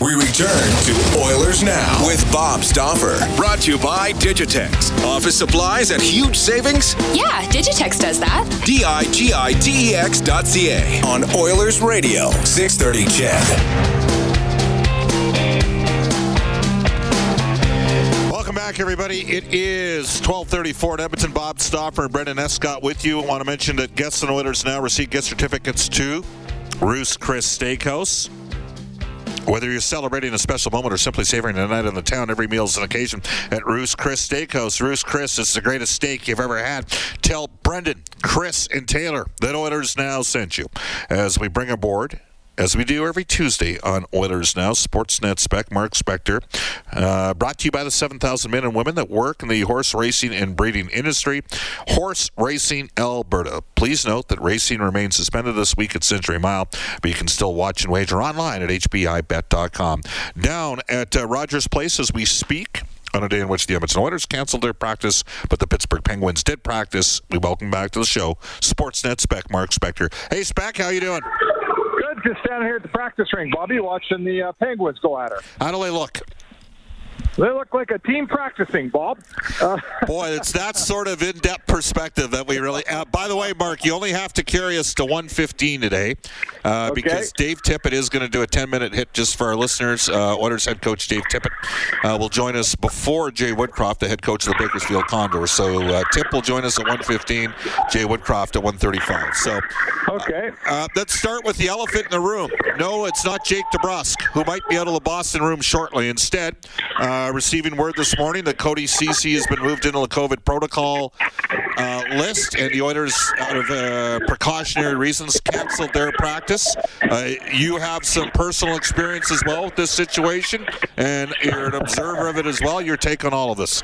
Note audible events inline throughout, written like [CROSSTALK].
We return to Oilers Now with Bob Stauffer. Brought to you by Digitex. Office supplies at huge savings? Yeah, Digitex does that. D I G I T E X dot C A on Oilers Radio, 630 CHED. Welcome back, everybody. It is 1234 at Edmonton. Bob Stauffer and Brendan Escott with you. I want to mention that guests and Oilers now receive gift certificates to Ruth's Chris Steakhouse. Whether you're celebrating a special moment or simply savoring a night in the town, every meal is an occasion at Ruth's Chris Steakhouse. Ruth's Chris is the greatest steak you've ever had. Tell Brendan, Chris, and Taylor that Oilers Now sent you as we bring aboard as we do every Tuesday on Oilers Now, Sportsnet Spec, Mark Spector. Uh, brought to you by the 7,000 men and women that work in the horse racing and breeding industry. Horse Racing Alberta. Please note that racing remains suspended this week at Century Mile, but you can still watch and wager online at hpibet.com. Down at uh, Rogers Place as we speak, on a day in which the Edmonton Oilers canceled their practice, but the Pittsburgh Penguins did practice. We welcome back to the show Sportsnet Spec, Mark Spector. Hey, Spec, how you doing? Just standing here at the practice ring, Bobby, watching the uh, Penguins go at her. How do they look? They look like a team practicing, Bob. Uh, [LAUGHS] Boy, it's that sort of in-depth perspective that we really. Uh, by the way, Mark, you only have to carry us to 115 today, uh, Okay. because Dave Tippett is going to do a 10-minute hit just for our listeners. Uh, Oilers head coach Dave Tippett uh, will join us before Jay Woodcroft, the head coach of the Bakersfield Condors. So uh, Tip will join us at 115, Jay Woodcroft at 135. So okay. uh, let's start with the elephant in the room. No, it's not Jake DeBrusk, who might be out of the Boston room shortly. Instead, uh, receiving word this morning that Cody Ceci has been moved into the COVID protocol uh, list, and the Oilers, out of uh, precautionary reasons, canceled their practice. Uh, you have some personal experience as well with this situation, and you're an observer of it as well. Your take on all of this?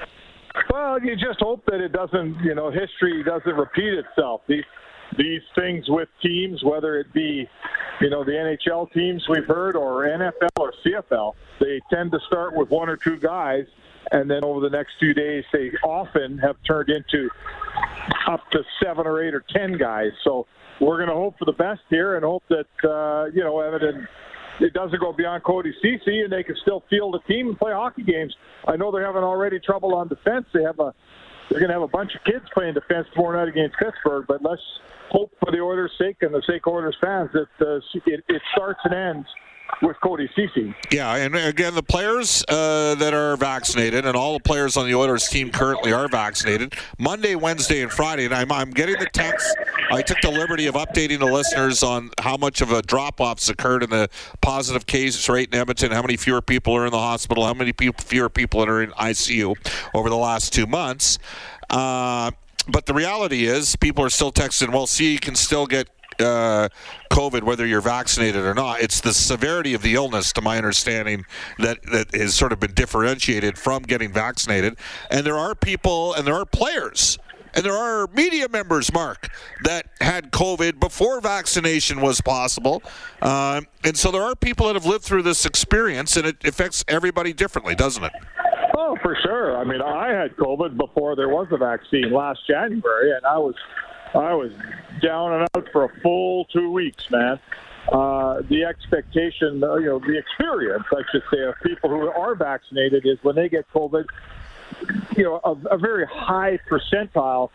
Well, you just hope that it doesn't, you know, history doesn't repeat itself. These these things with teams, whether it be, you know, the NHL teams we've heard or NFL or CFL, they tend to start with one or two guys, and then over the next few days, they often have turned into up to seven or eight or ten guys. So we're going to hope for the best here and hope that uh, you know Everton it doesn't go beyond Cody Ceci and they can still field a team and play hockey games. I know they're having already trouble on defense. They have a they're going to have a bunch of kids playing defense tomorrow night against Pittsburgh, but let's hope for the Oilers' sake and the sake of Oilers fans that uh, it, it starts and ends with Cody Ceci. Yeah, and again, the players uh, that are vaccinated, and all the players on the Oilers team currently are vaccinated. Monday, Wednesday, and Friday, and I'm, I'm getting the text. I took the liberty of updating the listeners on how much of a drop-off's occurred in the positive case rate in Edmonton, how many fewer people are in the hospital, how many fewer people are in ICU over the last two months. Uh, but the reality is, people are still texting. Well, see, you can still get uh, COVID, whether you're vaccinated or not. It's the severity of the illness, to my understanding, that that has sort of been differentiated from getting vaccinated. And there are people, and there are players. And there are media members, Mark, that had COVID before vaccination was possible. Um, and so there are people that have lived through this experience, and it affects everybody differently, doesn't it? Oh, for sure. I mean, I had COVID before there was a vaccine last January, and I was I was down and out for a full two weeks, man. Uh, the expectation, uh, you know, the experience, I should say, of people who are vaccinated is when they get COVID, you know, a, a very high percentile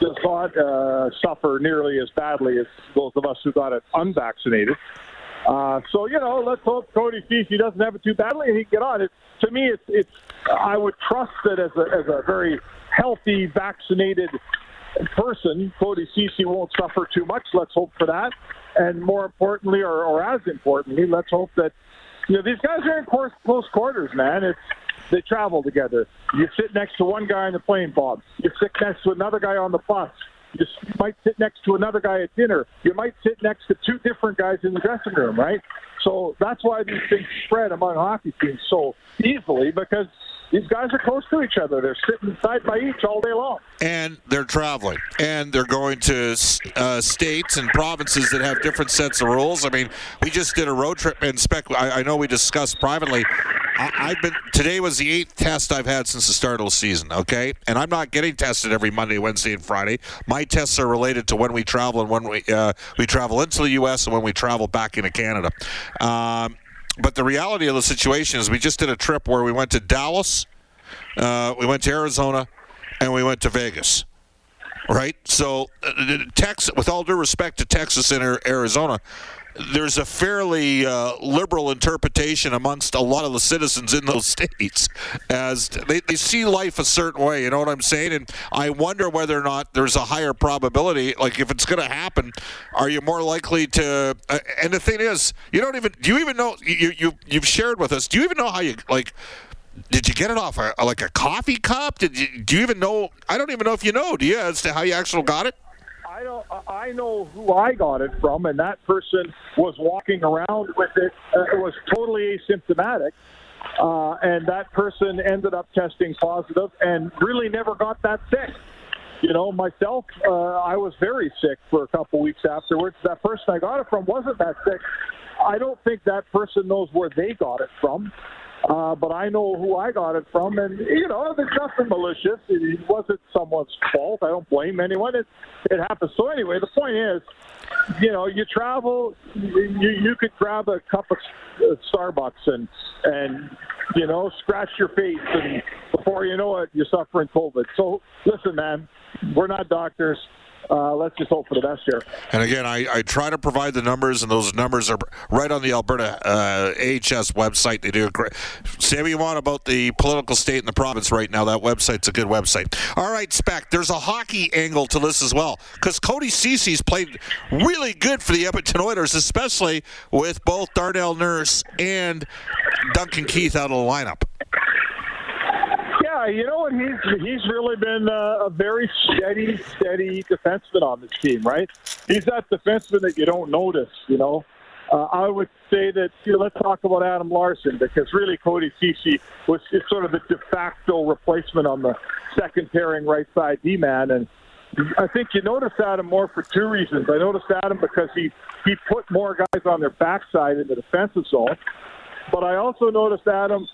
does not uh, suffer nearly as badly as those of us who got it unvaccinated. Uh, so you know, let's hope Cody Ceci doesn't have it too badly and he can get on it. To me, it's it's. I would trust that as a as a very healthy, vaccinated person, Cody Ceci won't suffer too much. Let's hope for that. And more importantly, or, or as importantly, let's hope that you know, these guys are in close, close quarters, man. It's they travel together. You sit next to one guy on the plane, Bob. You sit next to another guy on the bus. You might sit next to another guy at dinner. You might sit next to two different guys in the dressing room, right? So that's why these things spread among hockey teams so easily because these guys are close to each other. They're sitting side by each all day long. And they're traveling, and they're going to uh, states and provinces that have different sets of rules. I mean, we just did a road trip, and spec. I, I know we discussed privately. I, have been today was the eighth test I've had since the start of the season. Okay, and I'm not getting tested every Monday, Wednesday, and Friday. My tests are related to when we travel and when we uh, we travel into the U.S. and when we travel back into Canada. Um, but the reality of the situation is we just did a trip where we went to Dallas, uh, we went to Arizona, and we went to Vegas. Right? So, uh, Texas, with all due respect to Texas and Arizona, there's a fairly uh, liberal interpretation amongst a lot of the citizens in those [LAUGHS] states as they, they see life a certain way. You know what I'm saying? And I wonder whether or not there's a higher probability. Like if it's going to happen, are you more likely to? Uh, and the thing is, you don't even. Do you even know? You you you've shared with us. Do you even know how you like? Did you get it off a, like a coffee cup? Did you? Do you even know? I don't even know if you know. Do you as to how you actually got it? I don't. I know who I got it from, and that person was walking around with it. Uh, it was totally asymptomatic, uh, and that person ended up testing positive and really never got that sick. You know, myself, uh, I was very sick for a couple weeks afterwards. That person I got it from wasn't that sick. I don't think that person knows where they got it from. Uh, but I know who I got it from, and you know, there's nothing malicious. It wasn't someone's fault. I don't blame anyone. It it happens. So anyway, the point is, you know, you travel, you you could grab a cup of Starbucks and and you know scratch your face, and before you know it, you're suffering COVID. So listen, man, we're not doctors uh, let's just hope for the best here. And again, I, I, try to provide the numbers, and those numbers are right on the Alberta uh, AHS website. They do a great. Say what you want about the political state in the province right now. That website's a good website. All right, Spec. There's a hockey angle to this as well because Cody Ceci's played really good for the Edmonton Oilers, especially with both Darnell Nurse and Duncan Keith out of the lineup. Yeah, you know what? He's he's really been uh, a very steady, steady defenseman on this team, right? He's that defenseman that you don't notice. You know, uh, I would say that you know, let's talk about Adam Larsson because really Cody Ceci was is sort of the de facto replacement on the second pairing right side D man, and I think you noticed Adam more for two reasons. I noticed Adam because he he put more guys on their backside in the defensive zone, but I also noticed Adam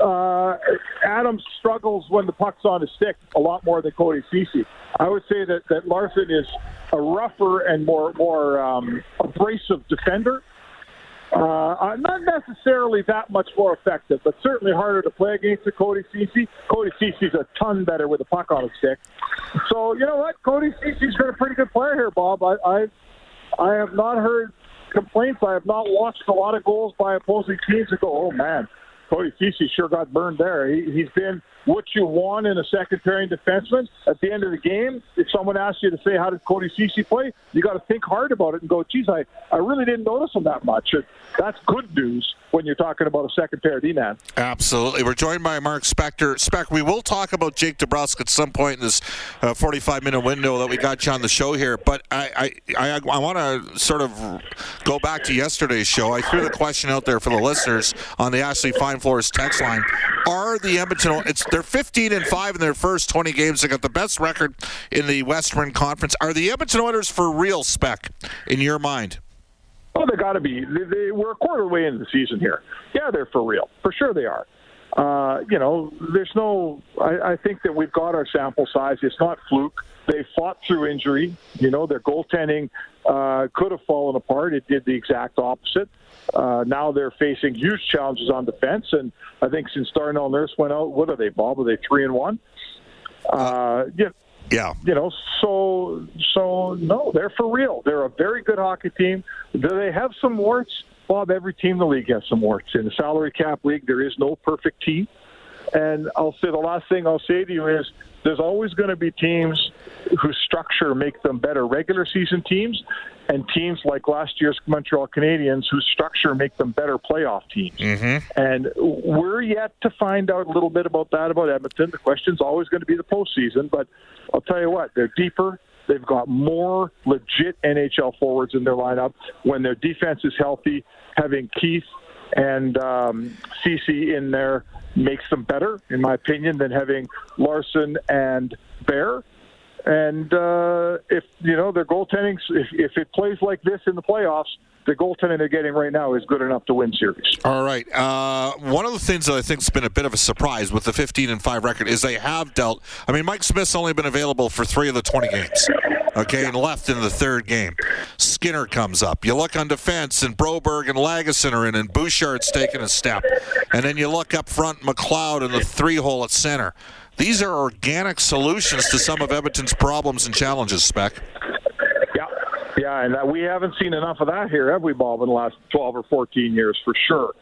uh, Adam struggles when the puck's on his stick a lot more than Cody Ceci. I would say that, that Larsson is a rougher and more more um, abrasive defender. Uh, not necessarily that much more effective, but certainly harder to play against than Cody Ceci. Cody Ceci's a ton better with a puck on his stick. So you know what, Cody Ceci's been a pretty good player here, Bob. I I, I have not heard complaints. I have not watched a lot of goals by opposing teams and go, oh man, Cody Ceci sure got burned there. He, he's been what you want in a second pairing defenseman. At the end of the game, if someone asks you to say, how did Cody Ceci play? You got to think hard about it and go, geez, I, I really didn't notice him that much. That's good news when you're talking about a second pair D-man. Absolutely. We're joined by Mark Spector. Spec, we will talk about Jake DeBrusk at some point in this 45-minute uh, window that we got you on the show here. But I, I, I, I want to sort of go back to yesterday's show. I threw the question out there for the listeners on the Ashley Fine Floors text line. Are the Edmonton? It's they're 15 and five in their first 20 games. They got the best record in the Western Conference. Are the Edmonton Oilers for real, Spec, in your mind? Oh, they got to be. They, they, we're a quarter way into the season here. Yeah, they're for real. For sure they are. Uh, you know, there's no. I, I think that we've got our sample size. It's not fluke. They fought through injury. You know, their goaltending uh, could have fallen apart. It did the exact opposite. Uh, now they're facing huge challenges on defense, and I think since Darnell Nurse went out, what are they, Bob? Are they three and one? Uh, yeah, yeah. You know, so so no, they're for real. They're a very good hockey team. Do they have some warts? Bob, every team in the league has some warts. In the salary cap league, there is no perfect team. And I'll say the last thing I'll say to you is there's always going to be teams whose structure make them better regular season teams, and teams like last year's Montreal Canadiens, whose structure make them better playoff teams. Mm-hmm. And we're yet to find out a little bit about that about Edmonton. The question's always going to be the postseason, but I'll tell you what, they're deeper. They've got more legit NHL forwards in their lineup. When their defense is healthy, having Keith and um, Ceci in there makes them better, in my opinion, than having Larsson and Bear. And uh, if you know their goaltending, if, if it plays like this in the playoffs, the goaltending they're getting right now is good enough to win series. All right. Uh, one of the things that I think has been a bit of a surprise with the 15 and 5 record is they have dealt. I mean, Mike Smith's only been available for three of the 20 games. Okay, and left in the third game. Skinner comes up. You look on defense, and Broberg and Lagesson are in, and Bouchard's taking a step. And then you look up front, McLeod in the three hole at center. These are organic solutions to some of Edmonton's problems and challenges, Spec. Yeah, yeah, and we haven't seen enough of that here, have we, Bob, in the last 12 or 14 years, for sure.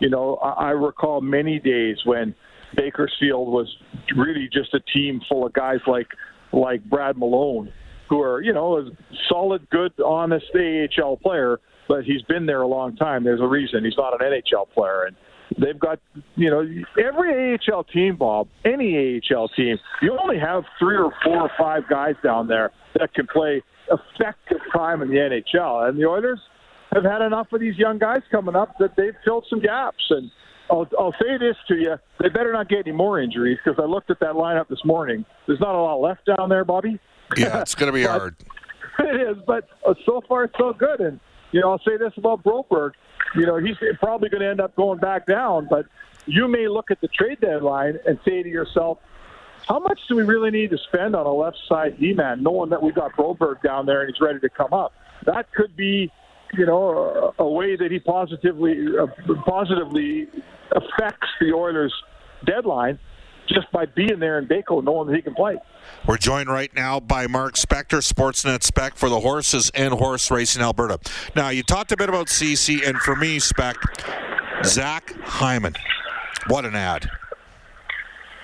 You know, I, I recall many days when Bakersfield was really just a team full of guys like like Brad Malone, who are, you know, a solid, good, honest AHL player, but he's been there a long time. There's a reason he's not an NHL player. And they've got, you know, every AHL team, Bob, any AHL team, you only have three or four or five guys down there that can play effective time in the NHL. And the Oilers have had enough of these young guys coming up that they've filled some gaps. And I'll, I'll say this to you: they better not get any more injuries because I looked at that lineup this morning. There's not a lot left down there, Bobby. Yeah, it's going to be [LAUGHS] hard. [LAUGHS] It is, but so far so good. And you know, I'll say this about Broberg. You know, he's probably going to end up going back down, but you may look at the trade deadline and say to yourself, how much do we really need to spend on a left side D man, knowing that we've got Broberg down there and he's ready to come up? That could be, you know, a, a way that he positively uh, positively affects the Oilers' deadline just by being there in Baco, knowing that he can play. We're joined right now by Mark Spector, Sportsnet Spec for the horses and horse racing Alberta. Now, you talked a bit about Ceci, and for me, Spec, Zach Hyman. What an ad.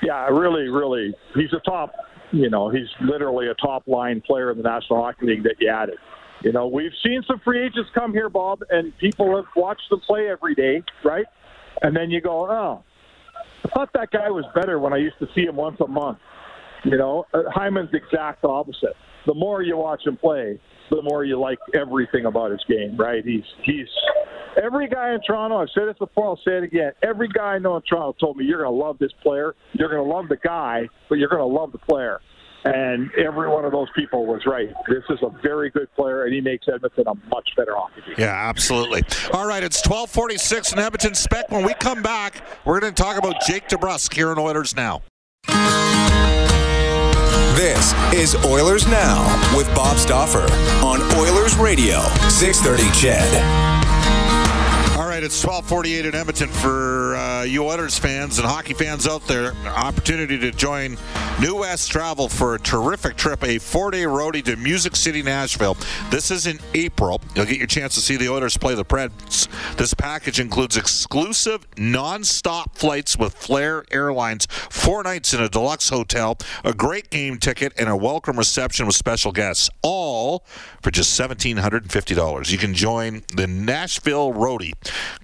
Yeah, really, really. He's a top, you know, he's literally a top line player in the National Hockey League that you added. You know, we've seen some free agents come here, Bob, and people have watched them play every day, right? And then you go, oh, I thought that guy was better when I used to see him once a month. You know, uh, Hyman's the exact opposite. The more you watch him play, the more you like everything about his game, right? He's he's every guy in Toronto. I've said this before. I'll say it again. Every guy I know in Toronto told me you're going to love this player. You're going to love the guy, but you're going to love the player. And every one of those people was right. This is a very good player, and he makes Edmonton a much better hockey team. Yeah, absolutely. All right, it's 1246 in Edmonton Spec. When we come back, we're going to talk about Jake DeBrusk here in Oilers Now. This is Oilers Now with Bob Stauffer on Oilers Radio, 630 CHED. It's 1248 in Edmonton for uh, you Oilers fans and hockey fans out there. Opportunity to join New West Travel for a terrific trip, a four-day roadie to Music City, Nashville. This is in April. You'll get your chance to see the Oilers play the Preds. This package includes exclusive non-stop flights with Flair Airlines, four nights in a deluxe hotel, a great game ticket, and a welcome reception with special guests, all for just $1,750. You can join the Nashville Roadie.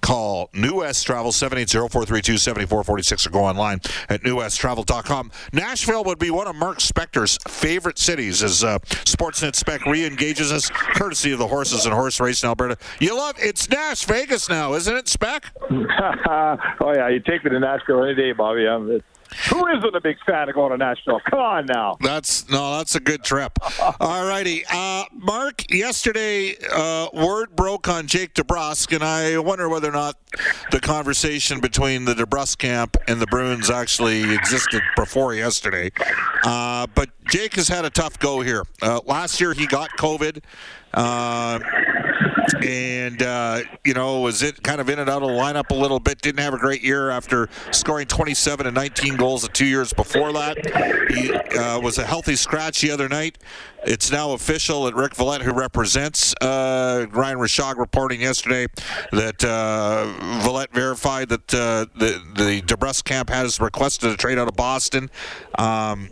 Call New West Travel 780-432-7446 or go online at newwesttravel.com. Nashville would be one of Mark Spector's favorite cities as uh, Sportsnet Spec re-engages us, courtesy of the horses and horse race in Alberta. You love it's Nash Vegas now, isn't it, Spec? [LAUGHS] oh yeah, you take me to Nashville any day, Bobby. I'm, it's, who isn't a big fan of going to Nashville? Come on now. That's no, that's a good trip. [LAUGHS] All righty, uh, Mark. Yesterday, uh, word broke on Jake DeBrusk, and I wonder whether or not the conversation between the DeBrusk camp and the Bruins actually existed before yesterday. Uh, but Jake has had a tough go here. Uh, last year, he got COVID. And uh, you know was it kind of in and out of the lineup a little bit. Didn't have a great year after scoring 27 and 19 goals the two years before that. He uh, was a healthy scratch the other night. It's now official that Rick Valette, who represents uh, Ryan Rishaug, reporting yesterday that uh, Valette verified that uh, the the DeBrusk camp has requested a trade out of Boston. Um,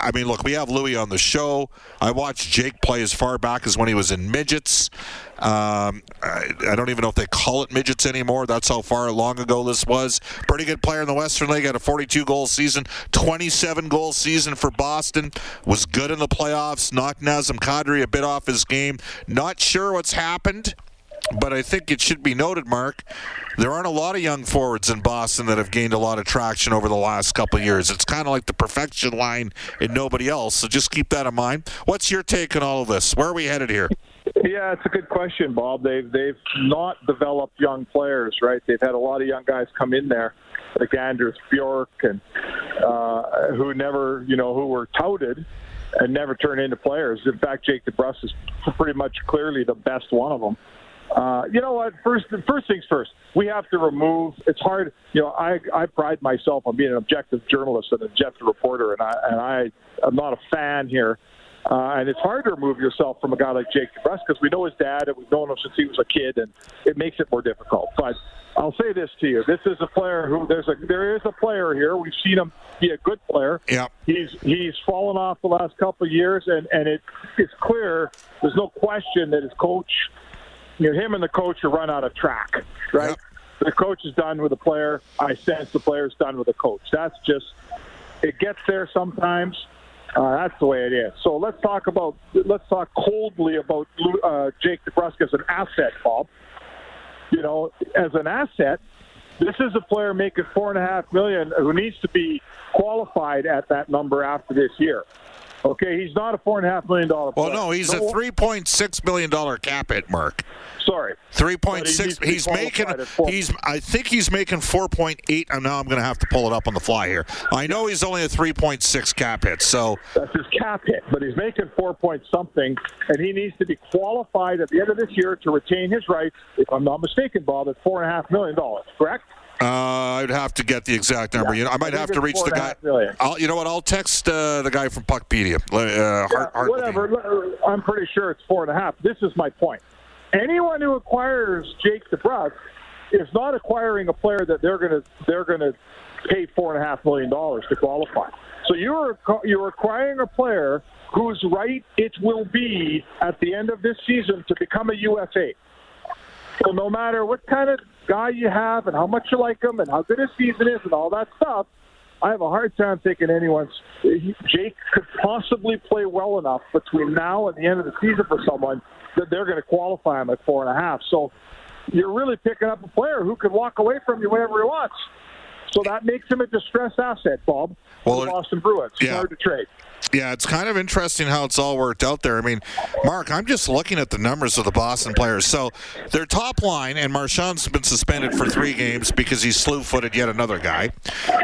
I mean, look, we have Louis on the show. I watched Jake play as far back as when he was in midgets. Um, I, I, don't even know if they call it midgets anymore. That's how far long ago this was. Pretty good player in the Western League. Had a 42 goal season, 27 goal season for Boston. Was good in the playoffs. Knocked Nazem Kadri a bit off his game. Not sure what's happened. But I think it should be noted, Mark, there aren't a lot of young forwards in Boston that have gained a lot of traction over the last couple years. It's kind of like the perfection line and nobody else. So just keep that in mind. What's your take on all of this? Where are we headed here? Yeah, it's a good question, Bob. They've they've not developed young players, right? They've had a lot of young guys come in there, like Anders Bjork, and uh, who never, you know, who were touted and never turned into players. In fact, Jake DeBrusk is pretty much clearly the best one of them. Uh, you know what? First, first things first. We have to remove. It's hard. You know, I I pride myself on being an objective journalist and an objective reporter, and I and I I'm not a fan here. Uh, and it's hard to remove yourself from a guy like Jake DeBrusk because we know his dad and we've known him since he was a kid, and it makes it more difficult. But I'll say this to you: this is a player who there's a there is a player here. We've seen him be a good player. Yeah, he's he's fallen off the last couple of years, and and it it's clear. There's no question that his coach you know, him and the coach are run out of track, right? Yep. The coach is done with the player. I sense the player's done with the coach. That's just, it gets there sometimes. Uh, that's the way it is. So let's talk about, let's talk coldly about uh, Jake DeBrusk as an asset, Bob. You know, as an asset, this is a player making four and a half million who needs to be qualified at that number after this year. Okay, he's not a four and a half million dollar. Well, no, he's no, a three point six million dollar cap hit, Mark. Sorry, three point six. He's making. He's. I think he's making four point eight. And now I'm going to have to pull it up on the fly here. I know he's only a three point six cap hit. So that's his cap hit, but he's making four point something, and he needs to be qualified at the end of this year to retain his rights. If I'm not mistaken, Bob, at four and a half million dollars. Correct? Uh, I'd have to get the exact number. Yeah. You know, I might I have to reach the guy. I'll, you know what? I'll text uh, the guy from Puckpedia. Uh, yeah, whatever. I'm pretty sure it's four and a half. This is my point. Anyone who acquires Jake DeBrusk is not acquiring a player that they're going to they're going to pay four and a half million dollars to qualify. So you're you're acquiring a player whose right it will be at the end of this season to become a UFA. So no matter what kind of guy you have and how much you like him and how good his season is and all that stuff, I have a hard time thinking anyone's Jake could possibly play well enough between now and the end of the season for someone that they're going to qualify him at four and a half. So you're really picking up a player who could walk away from you whenever he wants. So that makes him a distressed asset, Bob. Well, the Boston Bruins. Yeah. hard to trade. Yeah, it's kind of interesting how it's all worked out there. I mean, Mark, I'm just looking at the numbers of the Boston players. So their top line, and Marchand's been suspended for three games because he slew-footed yet another guy.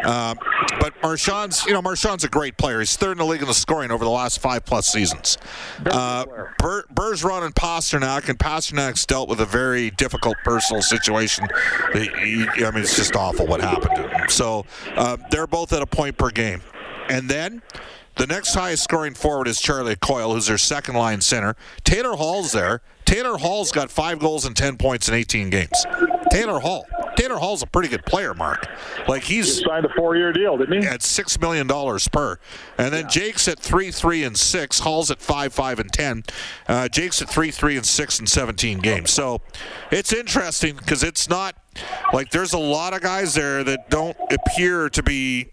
Um, but Marchand's, you know, Marchand's a great player. He's third in the league in the scoring over the last five-plus seasons. Uh, Ber- Bergeron and Pastrnak, and Pastrnak's dealt with a very difficult personal situation. I mean, it's just awful what happened to him. So uh, they're both at a point per game. And then the next highest scoring forward is Charlie Coyle, who's their second line center. Taylor Hall's there. Taylor Hall's got five goals and 10 points in 18 games. Taylor Hall. Taylor Hall's a pretty good player, Mark. Like he's he signed a four-year deal, didn't he? At six million dollars per, and then yeah. Jake's at three, three, and six. Hall's at five, five, and ten. Uh, Jake's at three, three, and six in 17 games. So it's interesting because it's not like there's a lot of guys there that don't appear to be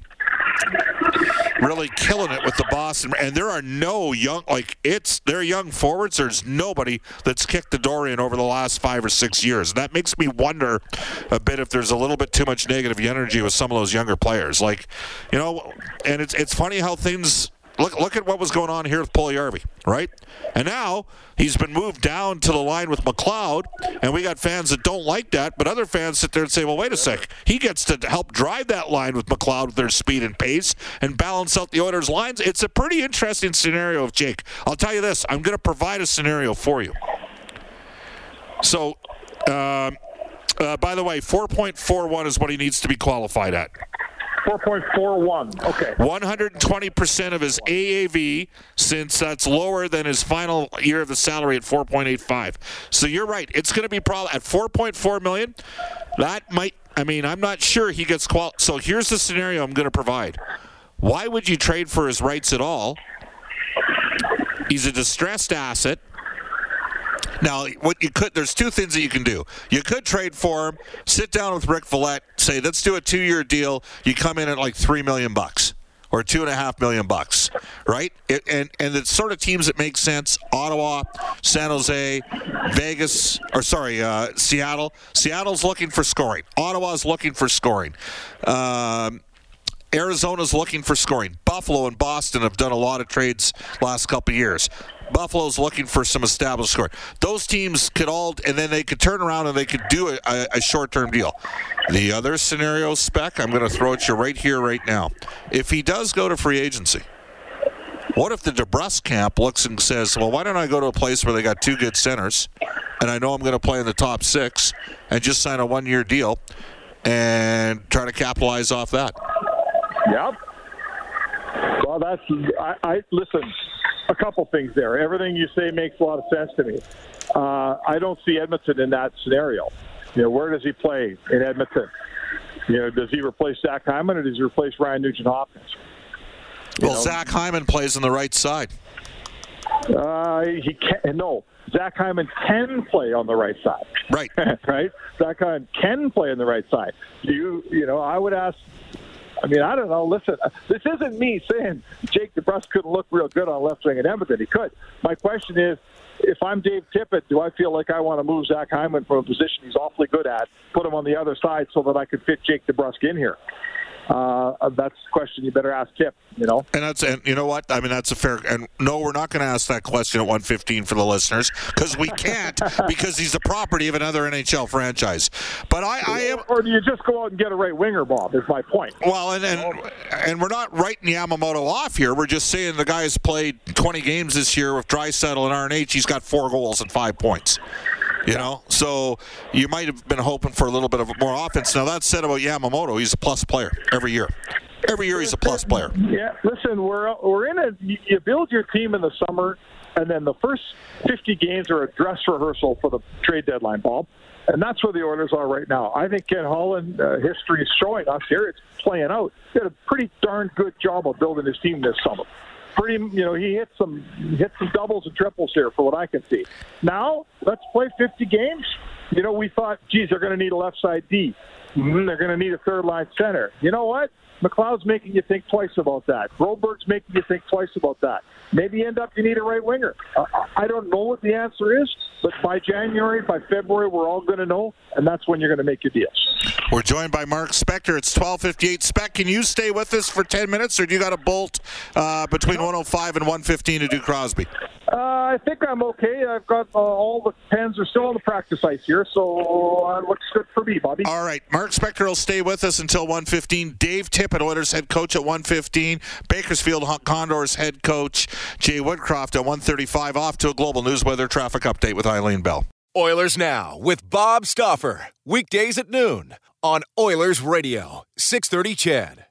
really killing it with the Boston. And there are no young, like it's they're young forwards. There's nobody that's kicked the door in over the last five or six years. And That makes me wonder a bit if there's a little bit too much negative energy with some of those younger players. Like, you know, and it's it's funny how things Look, look at what was going on here with Puljujarvi, right? And now he's been moved down to the line with McLeod, and we got fans that don't like that, but other fans sit there and say, well, wait a sec. He gets to help drive that line with McLeod with their speed and pace and balance out the Oilers' lines. It's a pretty interesting scenario of Jake. I'll tell you this. I'm going to provide a scenario for you. So, uh, uh, by the way, 4.41 is what he needs to be qualified at. 4.41. Okay. 120% of his AAV, since that's lower than his final year of the salary at 4.85. So you're right. It's going to be probably at 4.4 million. That might. I mean, I'm not sure he gets qual. So here's the scenario I'm going to provide. Why would you trade for his rights at all? He's a distressed asset. Now, what you could there's two things that you can do. You could trade for him, sit down with Rick Valette, say let's do a two year deal. You come in at like three million bucks or two and a half million bucks, right? It, and and the sort of teams that make sense: Ottawa, San Jose, Vegas, or sorry, uh, Seattle. Seattle's looking for scoring. Ottawa's looking for scoring. Um, Arizona's looking for scoring. Buffalo and Boston have done a lot of trades last couple years. Buffalo's looking for some established scoring. Those teams could all, and then they could turn around and they could do a, a, a short-term deal. The other scenario spec, I'm going to throw at you right here, right now. If he does go to free agency, what if the DeBrusk camp looks and says, "Well, why don't I go to a place where they got two good centers, and I know I'm going to play in the top six, and just sign a one-year deal, and try to capitalize off that." Yep. Well, that's I, I listen. A couple things there. Everything you say makes a lot of sense to me. Uh, I don't see Edmonton in that scenario. You know, where does he play in Edmonton? You know, does he replace Zach Hyman or does he replace Ryan Nugent Hopkins? well, know? Zach Hyman plays on the right side. Uh, he can no. Zach Hyman can play on the right side. Right. [LAUGHS] right. Zach Hyman can play on the right side. You you know, I would ask I mean, I don't know. Listen, uh, this isn't me saying Jake DeBrusk couldn't look real good on left wing in Edmonton. He could. My question is, if I'm Dave Tippett, do I feel like I want to move Zach Hyman from a position he's awfully good at, put him on the other side so that I could fit Jake DeBrusk in here? Uh, that's the question you better ask Tip. You know, and that's and you know what I mean. That's a fair. And no, we're not going to ask that question at 115 for the listeners because we can't [LAUGHS] because he's the property of another NHL franchise. But I, I am. Or do you just go out and get a right winger, Bob? Is my point. Well, and and, and we're not writing Yamamoto off here. We're just saying the guy's played 20 games this year with Draisaitl and RNH. He's got four goals and five points. You know, so you might have been hoping for a little bit of more offense. Now that said about Yamamoto, he's a plus player every year. Every year he's a plus player. Yeah, listen, we're we're in a you build your team in the summer, and then the first 50 games are a dress rehearsal for the trade deadline, Bob. And that's where the Oilers are right now. I think Ken Holland uh, history is showing us here. It's playing out. He did a pretty darn good job of building his team this summer pretty, you know, he hit some hit some doubles and triples here for what I can see. Now let's play 50 games. You know, we thought, geez, they're going to need a left side D. Mm-hmm, they're going to need a third line center. You know what? McLeod's making you think twice about that. Broberg's making you think twice about that. Maybe end up you need a right winger. I don't know what the answer is, but by January, by February, we're all going to know, and that's when you're going to make your deals. We're joined by Mark Spector. It's 12:58. Spec, can you stay with us for 10 minutes, or do you got a bolt uh, between 105 and 115 to do Crosby? Uh, I think I'm okay. I've got uh, all the pens are still on the practice ice here, so uh, looks good for me, Bobby. All right, Mark Spector will stay with us until 1:15. Dave Tippett, Oilers head coach at 1:15. Bakersfield Condors head coach Jay Woodcroft at 1:35. Off to a global news weather traffic update with Eileen Bell. Oilers Now with Bob Stauffer. Weekdays at noon on Oilers Radio, 630 CHED.